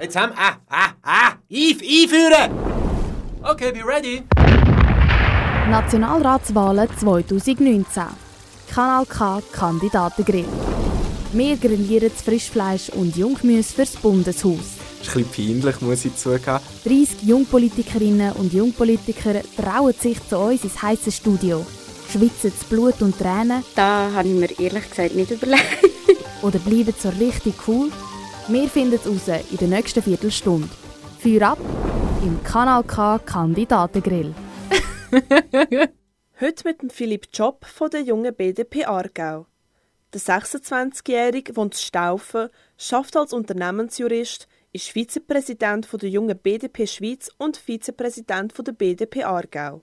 Jetzt haben wir. Ah, ah, ah! Einf einführen! Okay, be ready. Nationalratswahlen 2019. Kanal K Kandidatengrill. Wir grillieren das Frischfleisch und Junggemüse fürs Bundeshaus. Das ist ein bisschen peinlich, muss ich zugeben. 30 Jungpolitikerinnen und Jungpolitiker trauen sich zu uns ins heiße Studio. Schwitzen zu Blut und Tränen. Da habe ich mir ehrlich gesagt nicht überlegt. Oder bleiben so richtig cool? Wir finden es raus in der nächsten Viertelstunde. Feuer ab im Kanal K Kandidatengrill. Heute mit Philipp Job von der jungen BDP Aargau. Der 26-Jährige wohnt in Staufen, schafft als Unternehmensjurist, ist Vizepräsident der jungen BDP Schweiz und Vizepräsident der BDP Aargau.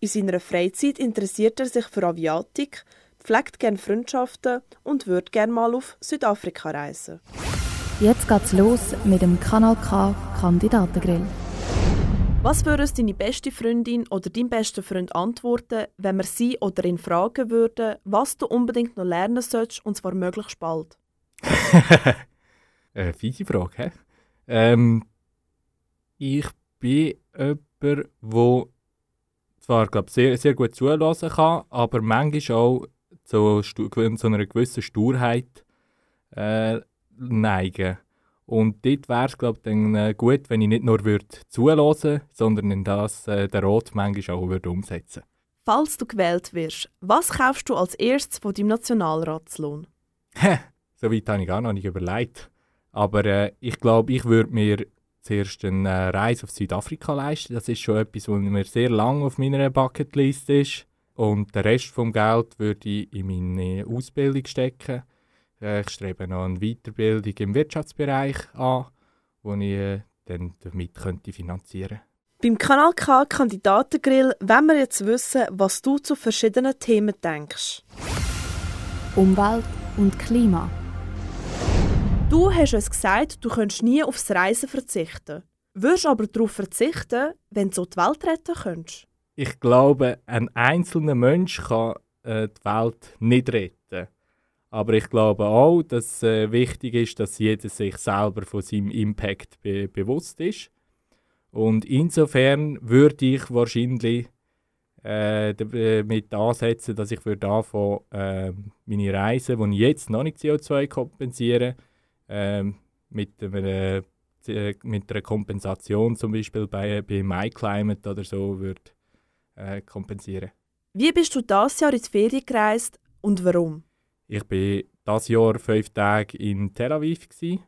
In seiner Freizeit interessiert er sich für Aviatik, pflegt gerne Freundschaften und würde gerne mal auf Südafrika reisen. Jetzt geht's los mit dem Kanal K Kandidatengrill. Was würde uns deine beste Freundin oder dein bester Freund antworten, wenn wir sie oder ihn fragen würden, was du unbedingt noch lernen sollst, und zwar möglichst bald? Eine fiese Frage, hä? Ähm, ich bin jemand, der zwar glaub, sehr, sehr gut zulassen kann, aber manchmal auch zu, zu einer gewissen Sturheit äh, neigen. Und dort wäre es, glaube dann äh, gut, wenn ich nicht nur würde zulassen sondern in das äh, der Rat manchmal auch würde umsetzen Falls du gewählt wirst, was kaufst du als erstes von deinem Nationalratslohn? so weit habe ich gar noch nicht überlegt. Aber äh, ich glaube, ich würde mir zuerst eine äh, Reise auf Südafrika leisten. Das ist schon etwas, was mir sehr lange auf meiner Bucketlist ist. Und den Rest vom Geld würde ich in meine Ausbildung stecken ich strebe noch eine Weiterbildung im Wirtschaftsbereich an, die ich äh, dann damit könnte finanzieren Beim Kanal K Kandidatengrill wollen wir jetzt wissen, was du zu verschiedenen Themen denkst. Umwelt und Klima. Du hast uns gesagt, du könntest nie aufs Reisen verzichten. Würdest aber darauf verzichten, wenn du so die Welt retten könntest? Ich glaube, ein einzelner Mensch kann äh, die Welt nicht retten. Aber ich glaube auch, dass äh, wichtig ist, dass jeder sich selber von seinem Impact be bewusst ist. Und insofern würde ich wahrscheinlich äh, damit ansetzen, dass ich würde anfangen, äh, meine Reisen, die ich jetzt noch nicht CO2 kompensiere, äh, mit, einer, äh, mit einer Kompensation zum Beispiel bei, bei MyClimate oder so würde äh, kompensieren. Wie bist du dieses Jahr ins Ferien gereist und warum? Ich war dieses Jahr fünf Tage in Tel Aviv. Gewesen.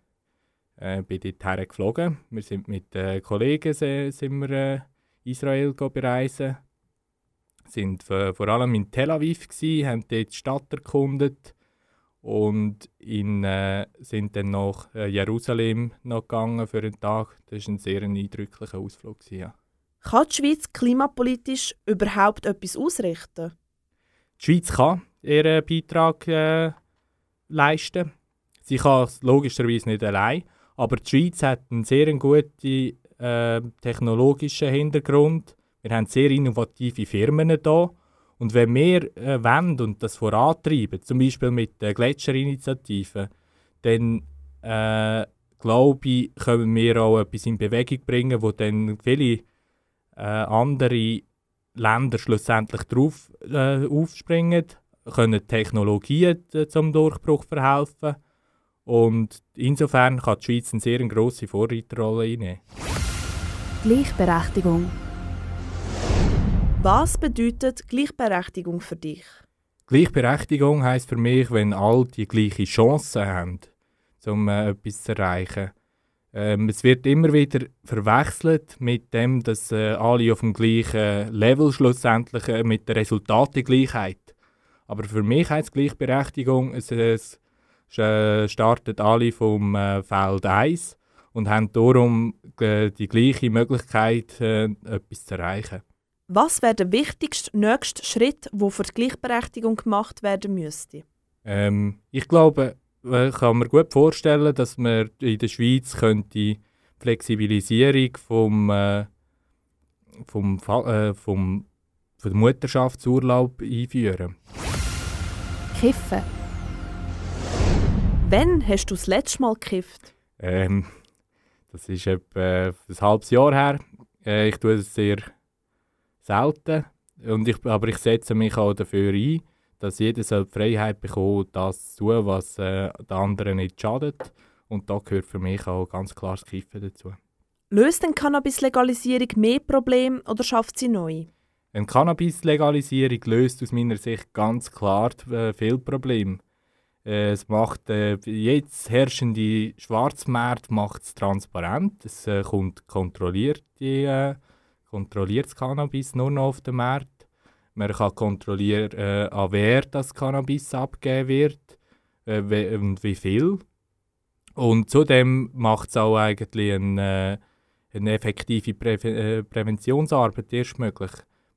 Äh, bin dort geflogen. Wir sind mit äh, Kollegen sind wir, äh, Israel bereisen. sind vor allem in Tel Aviv gewesen, haben dort die Stadt erkundet und in, äh, sind dann nach äh, Jerusalem noch gegangen für einen Tag. Das war ein sehr eindrücklicher Ausflug. Gewesen, ja. Kann die Schweiz klimapolitisch überhaupt etwas ausrichten? Die Schweiz kann ihren Beitrag äh, leisten. Sie kann es logischerweise nicht allein, aber die Schweiz hat einen sehr guten äh, technologischen Hintergrund. Wir haben sehr innovative Firmen hier. Und wenn wir äh, wollen und das vorantreiben, zum Beispiel mit der Gletscherinitiative, dann äh, glaube ich, können wir auch etwas in Bewegung bringen, wo dann viele äh, andere Länder schlussendlich drauf äh, aufspringen können Technologien zum Durchbruch verhelfen. Und insofern kann die Schweiz eine sehr grosse Vorreiterrolle einnehmen. Gleichberechtigung. Was bedeutet Gleichberechtigung für dich? Gleichberechtigung heißt für mich, wenn alle die gleiche Chance haben, um äh, etwas zu erreichen. Ähm, es wird immer wieder verwechselt mit dem, dass äh, alle auf dem gleichen Level schlussendlich äh, mit der Resultatengleichheit aber für mich heißt Gleichberechtigung, es, es äh, startet alle vom äh, Feld 1 und haben darum äh, die gleiche Möglichkeit, äh, etwas zu erreichen. Was wäre der wichtigste nächste Schritt, der für die Gleichberechtigung gemacht werden müsste? Ähm, ich glaube, ich äh, kann mir gut vorstellen, dass man in der Schweiz könnte Flexibilisierung vom, äh, vom, äh, vom, vom Mutterschaftsurlaub einführen. Kiffen. Wann hast du das letzte Mal gekifft? Ähm, Das ist etwa ein halbes Jahr her. Äh, ich tue es sehr selten. Und ich, aber ich setze mich auch dafür ein, dass jeder soll die Freiheit bekommt, das zu tun, was äh, den anderen nicht schadet. Und da gehört für mich auch ganz klar das Kiffen dazu. Löst denn Cannabis-Legalisierung mehr Probleme oder schafft sie neu? Eine Cannabis-Legalisierung löst aus meiner Sicht ganz klar äh, viele Probleme. Äh, es macht äh, jetzt herrschende Schwarzmarkt macht es transparent. Es äh, kommt kontrolliert die, äh, kontrolliertes Cannabis nur noch auf dem Markt. Man kann kontrollieren, äh, an wer das Cannabis abgegeben wird äh, we und wie viel. Und zudem macht es auch eigentlich eine, eine effektive Prä Präventionsarbeit erst möglich.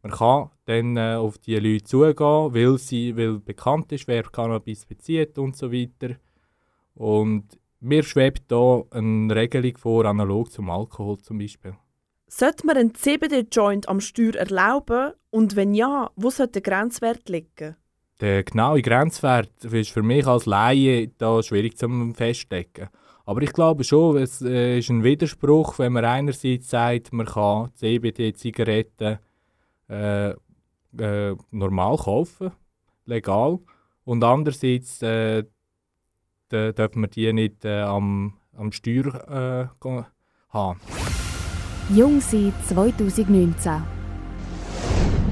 Man kann dann äh, auf die Leute zugehen, weil, sie, weil bekannt ist, wer Cannabis bezieht und so weiter. Und mir schwebt da eine Regelung vor, analog zum Alkohol zum Beispiel. Sollte man einen CBD-Joint am Steuer erlauben? Und wenn ja, wo sollte der Grenzwert liegen? Der genaue Grenzwert ist für mich als Laie da schwierig zu feststecken. Aber ich glaube schon, es äh, ist ein Widerspruch, wenn man einerseits sagt, man kann CBD-Zigaretten äh, äh, normal kaufen, legal, und andererseits äh, dürfen wir die nicht äh, am, am Steuer äh, haben. Jung sein 2019.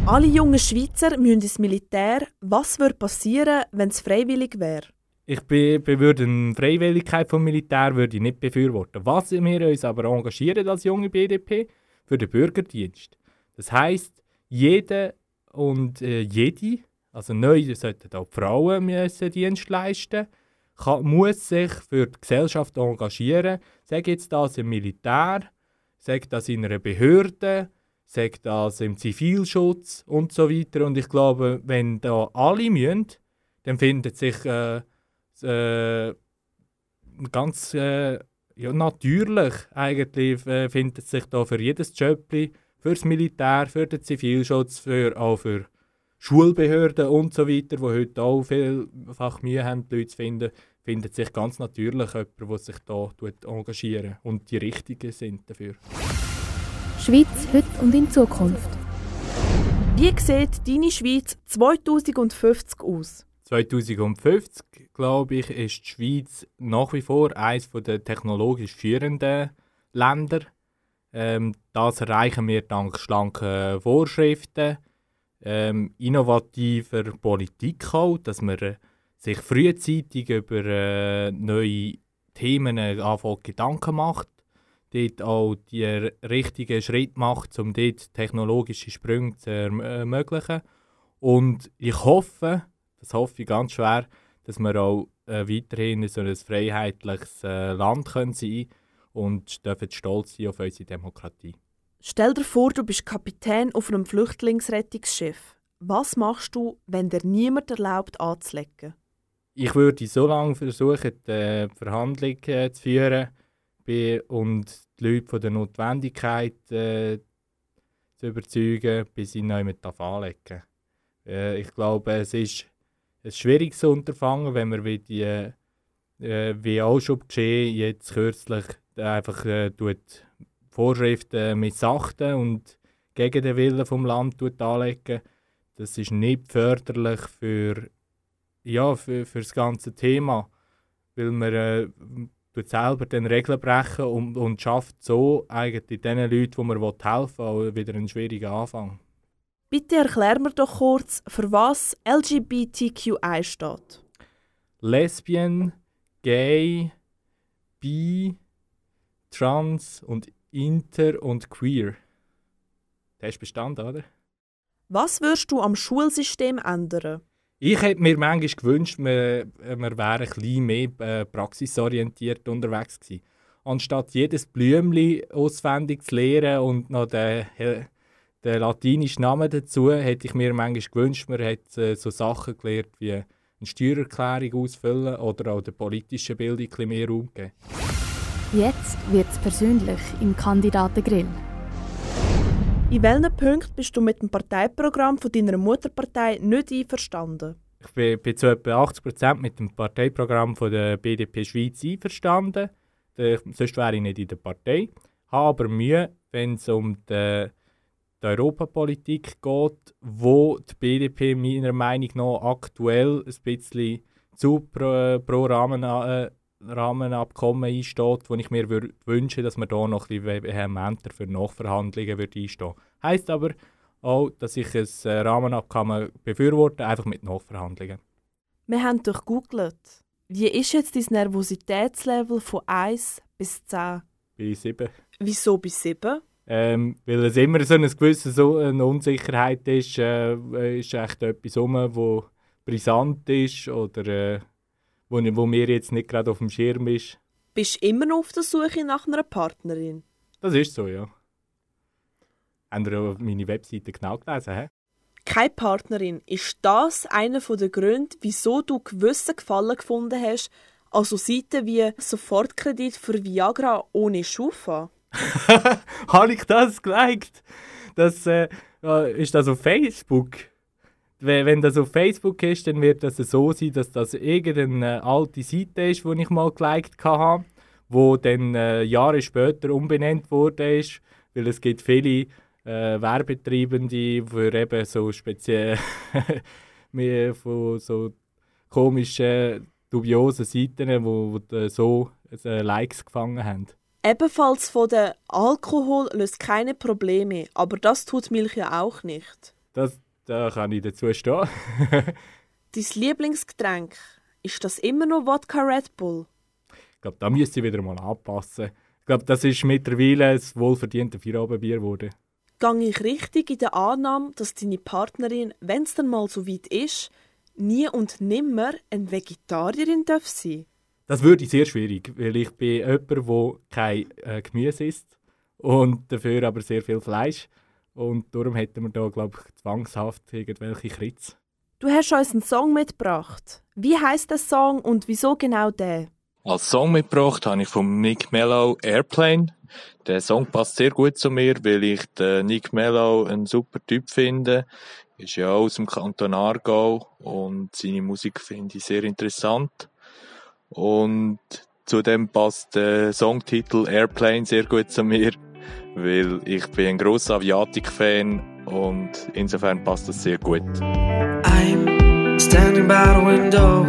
Alle jungen Schweizer müssen ins Militär. Was würde passieren, wenn es freiwillig wäre? Ich würde eine Freiwilligkeit vom Militär würde ich nicht befürworten. Was wir uns aber engagieren als junge BDP für den Bürgerdienst. Das heißt, jeder und äh, jede, also neu sollten auch die Frauen müssen Dienst leisten, kann, muss sich für die Gesellschaft engagieren. Sag jetzt das im Militär, sag das in einer Behörde, sag das im Zivilschutz und so weiter. Und ich glaube, wenn da alle müssen, dann findet sich äh, äh, ganz äh, ja, natürlich eigentlich äh, findet sich da für jedes Jobli, für das Militär, für den Zivilschutz, für, auch für Schulbehörden und so weiter, wo heute auch vielfach Mühe haben, die Leute zu finden, findet sich ganz natürlich jemand, der sich da engagieren und die Richtigen sind dafür. Schweiz heute und in Zukunft. Wie sieht deine Schweiz 2050 aus? 2050, glaube ich, ist die Schweiz nach wie vor eines der technologisch führenden Länder. Ähm, das erreichen wir dank schlanken Vorschriften, ähm, innovativer Politik auch, dass man äh, sich frühzeitig über äh, neue Themen äh, Gedanken macht, dort auch die richtigen Schritte macht, um dort technologische Sprünge zu ermöglichen. Und ich hoffe, das hoffe ich ganz schwer, dass wir auch äh, weiterhin so ein freiheitliches äh, Land können sein und dürfen stolz sein auf unsere Demokratie. Stell dir vor, du bist Kapitän auf einem Flüchtlingsrettungsschiff. Was machst du, wenn dir niemand erlaubt anzulegen? Ich würde so lange versuchen, die Verhandlung äh, zu führen und die Leute von der Notwendigkeit äh, zu überzeugen, bis sie neu mit anlegen äh, Ich glaube, es ist ein schwieriges Unterfangen, wenn man wie, die, äh, wie auch schon geschehen, jetzt kürzlich einfach äh, tut Vorschriften missachten und gegen den Willen vom Land anlegen. Das ist nicht förderlich für, ja, für, für das ganze Thema, weil man äh, tut selber den Regeln brechen und, und schafft so eigentlich den Leuten, die man helfen will, wieder einen schwierigen Anfang. Bitte erklär mir doch kurz, für was LGBTQI steht. Lesbian, Gay, Bi, Trans und Inter und Queer. Das ist bestanden, oder? Was würdest du am Schulsystem ändern? Ich hätte mir manchmal gewünscht, wir, wir wären ein bisschen mehr äh, praxisorientiert unterwegs gewesen. Anstatt jedes Blümchen auswendig zu lernen und noch den den latinischen Namen dazu, hätte ich mir manchmal gewünscht, man hätte äh, so Sachen gelernt wie eine Steuererklärung ausfüllen oder auch der politischen Bildung ein mehr Raum geben. Jetzt wird es persönlich im Kandidatengrill. In welchen Punkten bist du mit dem Parteiprogramm von deiner Mutterpartei nicht einverstanden? Ich bin, bin zu etwa 80% mit dem Parteiprogramm von der BDP Schweiz einverstanden. äh, sonst wäre ich nicht in der Partei. Habe aber Mühe, wenn es um die, die Europapolitik geht, wo die BDP meiner Meinung nach aktuell ein bisschen zu pro, pro Rahmen, äh, Rahmenabkommen einsteht, wo ich mir wünsche, dass man da noch ein bisschen vehementer für Nachverhandlungen würde einstehen Heißt aber auch, dass ich ein äh, Rahmenabkommen befürworte, einfach mit Nachverhandlungen. Wir haben durchgoogelt. Wie ist jetzt dein Nervositätslevel von 1 bis 10? Bei sieben. Wieso bis 7? Ähm, weil es immer so eine gewisse so eine Unsicherheit ist, äh, ist echt etwas rum, wo brisant ist oder äh, wo, wo mir jetzt nicht gerade auf dem Schirm ist. Bist du immer noch auf der Suche nach einer Partnerin? Das ist so, ja. Habt ihr meine Webseite genau gelesen? He? Keine Partnerin. Ist das einer der Gründe, wieso du gewissen Gefallen gefunden hast, also Seiten wie Sofortkredit für Viagra ohne Schufa? Habe ich das geliked? Das äh, ist das auf Facebook. Wenn das auf Facebook ist, dann wird das so sein, dass das irgendeine alte Seite ist, die ich mal geliked habe, wo dann äh, Jahre später umbenannt wurde weil es gibt viele äh, Werbetreibende für eben so speziell von so komischen, dubiosen Seiten, wo, wo so äh, Likes gefangen haben. Ebenfalls von der Alkohol löst keine Probleme, aber das tut Milch ja auch nicht. Das, da kann ich dazu stehen. Dein Lieblingsgetränk, ist das immer noch Wodka Red Bull? Ich glaube, da müsste ich wieder mal anpassen. Ich glaube, das ist mittlerweile ein wohlverdientes Feierabendbier geworden. Gang ich richtig in der Annahme, dass deine Partnerin, wenn es dann mal so weit ist, nie und nimmer eine Vegetarierin darf sein? Das würde sehr schwierig, weil ich bin jemand, der kein äh, Gemüse isst und dafür aber sehr viel Fleisch. Und darum hätten wir da, glaube ich, zwangshaft irgendwelche Kritz. Du hast uns einen Song mitgebracht. Wie heißt der Song und wieso genau der? Als Song mitgebracht habe ich von Nick Mellow Airplane. Der Song passt sehr gut zu mir, weil ich den Nick Mellow einen super Typ finde. Ist ja auch aus dem Kanton Aargau und seine Musik finde ich sehr interessant. Und zudem passt der Songtitel Airplane sehr gut zu mir, weil ich bin ein grosser Aviatik-Fan und insofern passt das sehr gut. I'm standing by the window,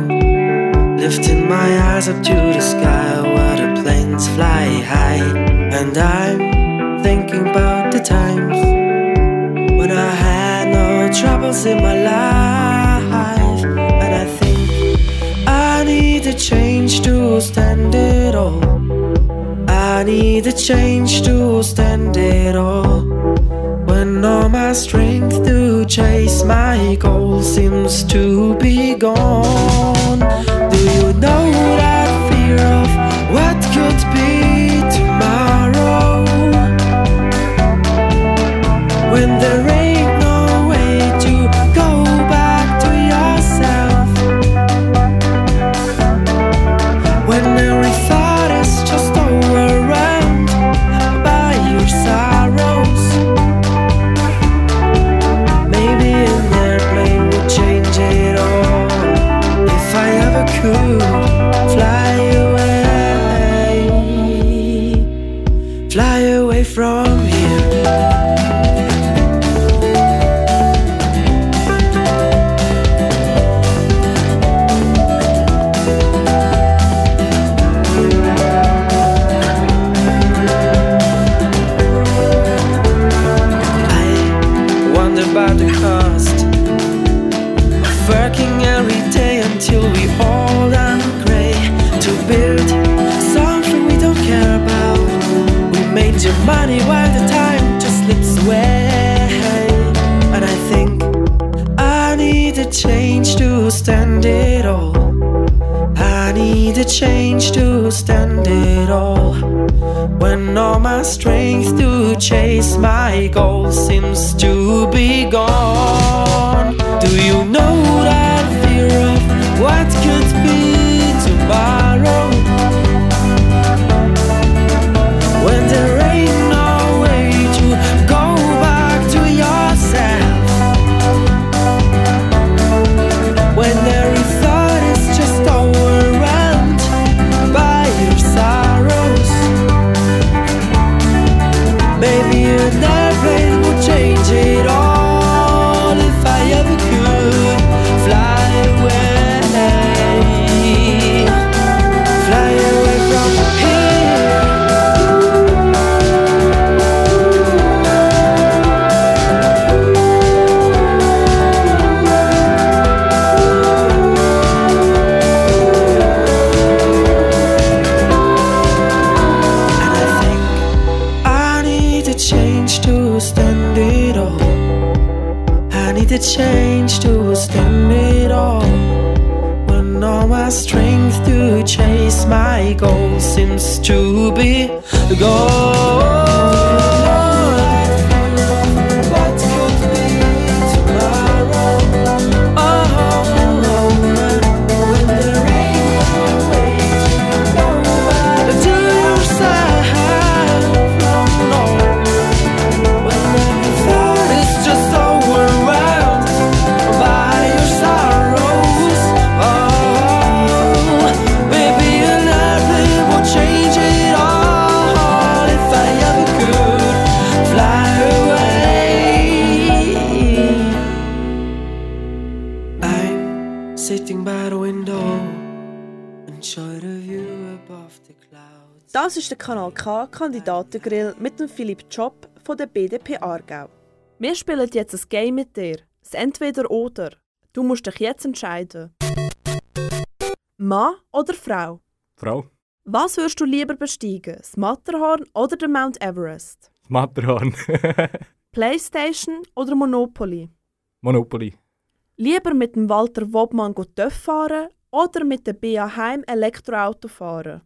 lifting my eyes up to the sky where the planes fly high. And I'm thinking about the times when I had no troubles in my life. A change to stand it all. I need a change to stand it all. When all my strength to chase my goal seems to be gone. Do you know that fear of what could be until we all are gray to build something we don't care about. We made your money while the time just slips away, and I think I need a change to stand it all. I need a change to stand it all. When all my strength to chase my goal seems to be gone. Do you know what could ist der Kanal K Kandidatengrill mit dem Philipp Job von der BDP Aargau. Wir spielen jetzt ein Game mit dir. Das Entweder-Oder. Du musst dich jetzt entscheiden. Mann oder Frau? Frau, Was würdest du lieber besteigen? Das Matterhorn oder den Mount Everest? das Matterhorn. Playstation oder Monopoly? Monopoly. Lieber mit dem Walter Wobmann TÜV fahren oder mit dem BA Heim Elektroauto fahren?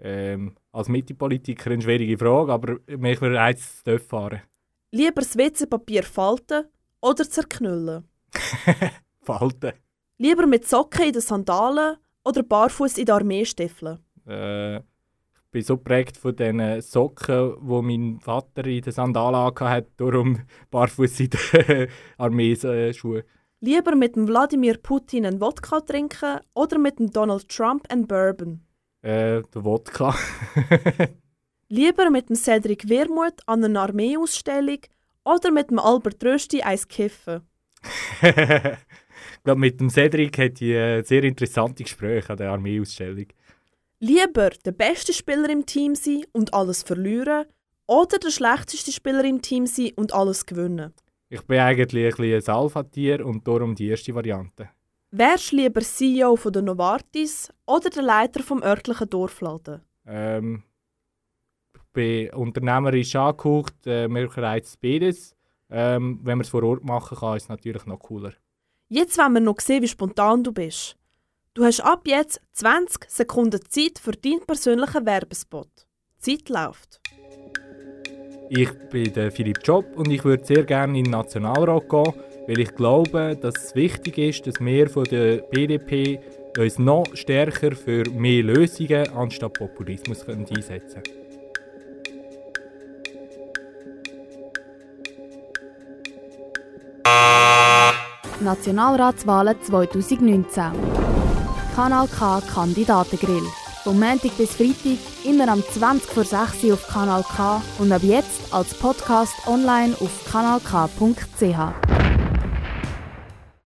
Ähm, als Mitte-Politiker eine schwierige Frage, aber mich würde eins dürfen fahren. Lieber das WC-Papier falten oder zerknüllen? Falten. Lieber mit Socken in den Sandalen oder barfuß in den Armeestiefeln? Äh, ich bin so geprägt von den Socken, wo mein Vater in den Sandalen hat, darum barfuß in den Armeeschuhen. Lieber mit dem Wladimir Putin einen Wodka trinken oder mit dem Donald Trump einen Bourbon? Äh, der Wodka. Lieber mit dem Cedric Wermuth an einer Armeeausstellung oder mit dem Albert Rösti eins kiffen? ich glaube, mit dem Cedric hatte ich ein sehr interessante Gespräche an der Armeeausstellung. Lieber der beste Spieler im Team sein und alles verlieren oder der schlechteste Spieler im Team sein und alles gewinnen? Ich bin eigentlich ein, bisschen ein Alpha-Tier und darum die erste Variante. Wärst du lieber CEO von der Novartis oder der Leiter vom örtlichen Dorfladen? Ähm, ich bin unternehmerisch angehaucht, äh, mir reizt beides. Ähm, wenn man es vor Ort machen kann, ist es natürlich noch cooler. Jetzt wollen wir noch sehen, wie spontan du bist. Du hast ab jetzt 20 Sekunden Zeit für deinen persönlichen Werbespot. Die Zeit läuft. Ich bin der Philipp Job und ich würde sehr gerne in den Nationalrat gehen, weil ich glaube, dass es wichtig ist, dass wir von der BDP uns noch stärker für mehr Lösungen anstatt Populismus einsetzen können. Nationalratswahlen 2019. Kanal K Kandidatengrill. Vom Montag bis Freitag immer am 20 vor 6 Uhr auf Kanal K und ab jetzt als Podcast online auf kanalk.ch.